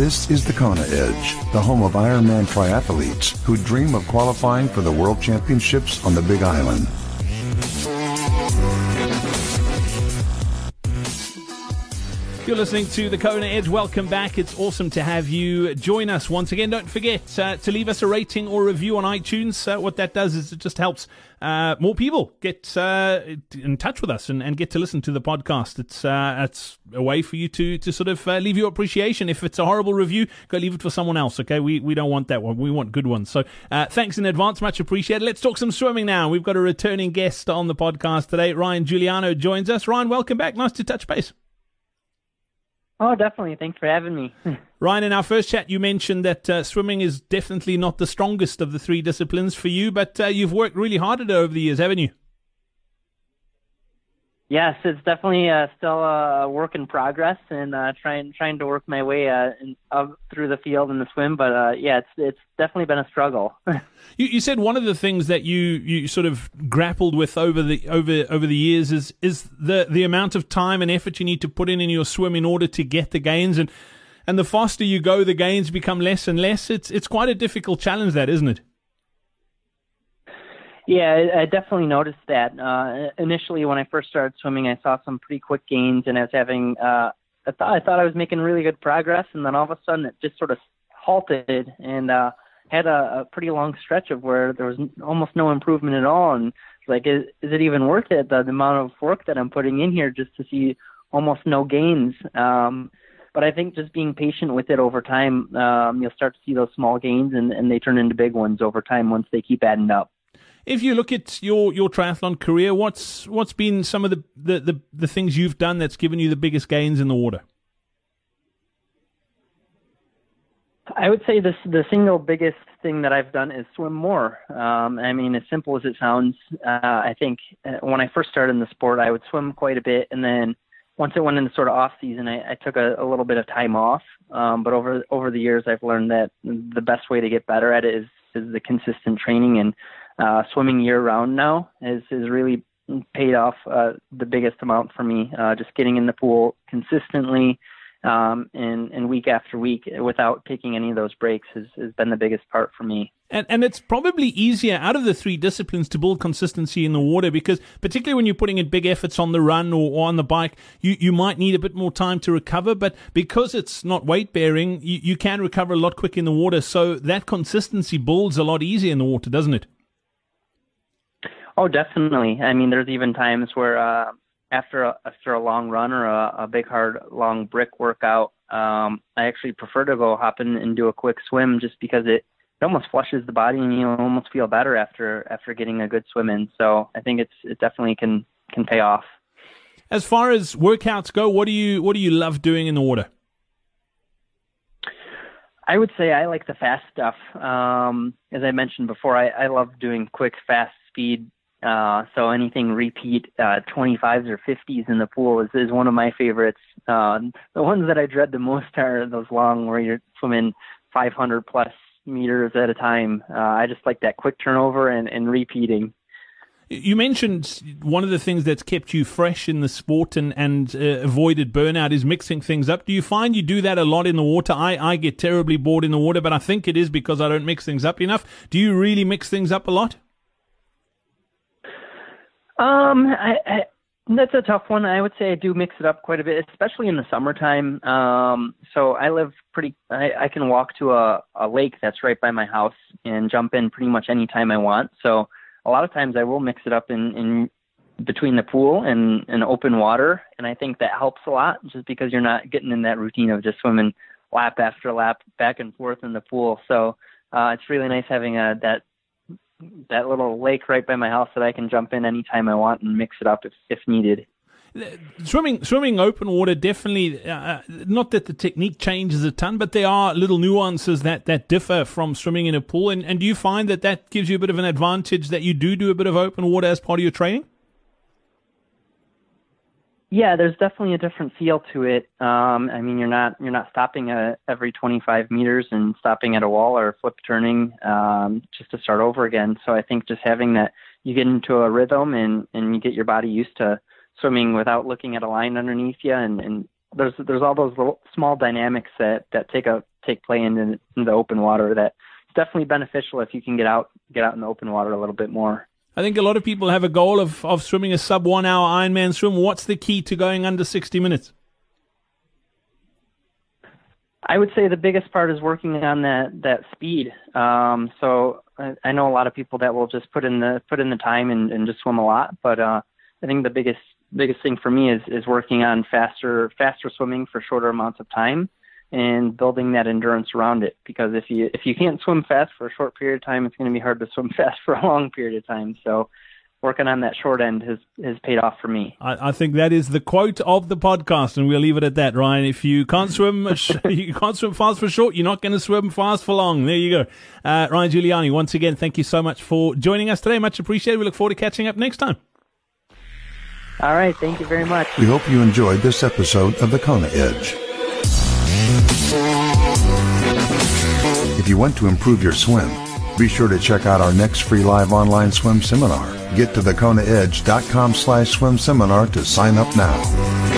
This is the Kona Edge, the home of Ironman triathletes who dream of qualifying for the World Championships on the Big Island. You're listening to the Kona Edge. Welcome back. It's awesome to have you join us once again. Don't forget uh, to leave us a rating or review on iTunes. Uh, what that does is it just helps uh, more people get uh, in touch with us and, and, get to listen to the podcast. It's uh, it's a way for you to to sort of uh, leave your appreciation. If it's a horrible review, go leave it for someone else. Okay, we we don't want that one. We want good ones. So thanks in advance, much appreciated. Let's talk some swimming now. We've got a returning guest on the podcast today. Ryan Giuliano joins us. Ryan, welcome back. Nice to touch base. Oh, definitely. Thanks for having me. Ryan, in our first chat, you mentioned that uh, swimming is definitely not the strongest of the three disciplines for you, but uh, you've worked really hard at it over the years, haven't you? Yes, it's definitely uh, still a work in progress, and uh, trying trying to work my way uh, in, up through the field in the swim. But uh, yeah, it's it's definitely been a struggle. you, you said one of the things that you, you sort of grappled with over the over over the years is is the the amount of time and effort you need to put in in your swim in order to get the gains, and and the faster you go, the gains become less and less. It's it's quite a difficult challenge, that isn't it? Yeah, I definitely noticed that. Uh, initially, when I first started swimming, I saw some pretty quick gains, and I was having. Uh, I thought I thought I was making really good progress, and then all of a sudden it just sort of halted and uh, had a, a pretty long stretch of where there was almost no improvement at all. And like, is, is it even worth it? The, the amount of work that I'm putting in here just to see almost no gains. Um, but I think just being patient with it over time, um, you'll start to see those small gains, and, and they turn into big ones over time once they keep adding up. If you look at your, your triathlon career, what's what's been some of the, the, the, the things you've done that's given you the biggest gains in the water? I would say this the single biggest thing that I've done is swim more. Um, I mean, as simple as it sounds, uh, I think uh, when I first started in the sport, I would swim quite a bit, and then once it went into sort of off season, I, I took a, a little bit of time off. Um, but over over the years, I've learned that the best way to get better at it is is the consistent training and uh, swimming year round now has has really paid off uh, the biggest amount for me. Uh, just getting in the pool consistently um, and and week after week without taking any of those breaks has, has been the biggest part for me. And, and it's probably easier out of the three disciplines to build consistency in the water because, particularly when you're putting in big efforts on the run or, or on the bike, you, you might need a bit more time to recover. But because it's not weight bearing, you, you can recover a lot quicker in the water. So that consistency builds a lot easier in the water, doesn't it? Oh, definitely. I mean, there's even times where uh, after a, after a long run or a, a big hard long brick workout, um, I actually prefer to go hop in and do a quick swim just because it it almost flushes the body and you almost feel better after after getting a good swim in. So I think it's it definitely can can pay off. As far as workouts go, what do you what do you love doing in the water? I would say I like the fast stuff. Um, as I mentioned before, I, I love doing quick, fast speed uh, so anything repeat uh, 25s or 50s in the pool is, is one of my favorites. Uh, the ones that I dread the most are those long where you're swimming 500 plus meters at a time. Uh, I just like that quick turnover and, and repeating. You mentioned one of the things that's kept you fresh in the sport and, and uh, avoided burnout is mixing things up. Do you find you do that a lot in the water? I, I get terribly bored in the water, but I think it is because I don't mix things up enough. Do you really mix things up a lot? Um, I, I, that's a tough one. I would say I do mix it up quite a bit, especially in the summertime. Um, so I live pretty. I, I can walk to a, a lake that's right by my house and jump in pretty much any time I want. So a lot of times I will mix it up in, in between the pool and, and open water, and I think that helps a lot, just because you're not getting in that routine of just swimming lap after lap back and forth in the pool. So uh, it's really nice having a that that little lake right by my house that I can jump in anytime I want and mix it up if, if needed. Swimming, swimming open water definitely. Uh, uh, not that the technique changes a ton, but there are little nuances that, that differ from swimming in a pool. And, and do you find that that gives you a bit of an advantage that you do do a bit of open water as part of your training? Yeah, there's definitely a different feel to it. Um, I mean, you're not you're not stopping at every 25 meters and stopping at a wall or flip turning um, just to start over again. So I think just having that, you get into a rhythm and and you get your body used to swimming without looking at a line underneath you, and and there's there's all those little small dynamics that that take a take play in, in the open water. That it's definitely beneficial if you can get out get out in the open water a little bit more. I think a lot of people have a goal of, of swimming a sub one hour Ironman swim. What's the key to going under 60 minutes? I would say the biggest part is working on that that speed. Um, so I, I know a lot of people that will just put in the put in the time and, and just swim a lot, but uh, I think the biggest biggest thing for me is is working on faster faster swimming for shorter amounts of time and building that endurance around it. Because if you if you can't swim fast for a short period of time, it's going to be hard to swim fast for a long period of time. So working on that short end has has paid off for me. I, I, think that is the quote of the podcast, and we'll leave it at that. Ryan, if you can't swim, you can't swim fast for short. You're not going to swim fast for long. There you go. Uh, Ryan Giuliani, once again, thank you so much for joining us today. Much appreciated. We look forward to catching up next time. All right, thank you very much. We hope you enjoyed this episode of the Kona Edge. If you want to improve your swim, be sure to check out our next free live online swim seminar. Get to thekonaedge.com slash swim seminar to sign up now.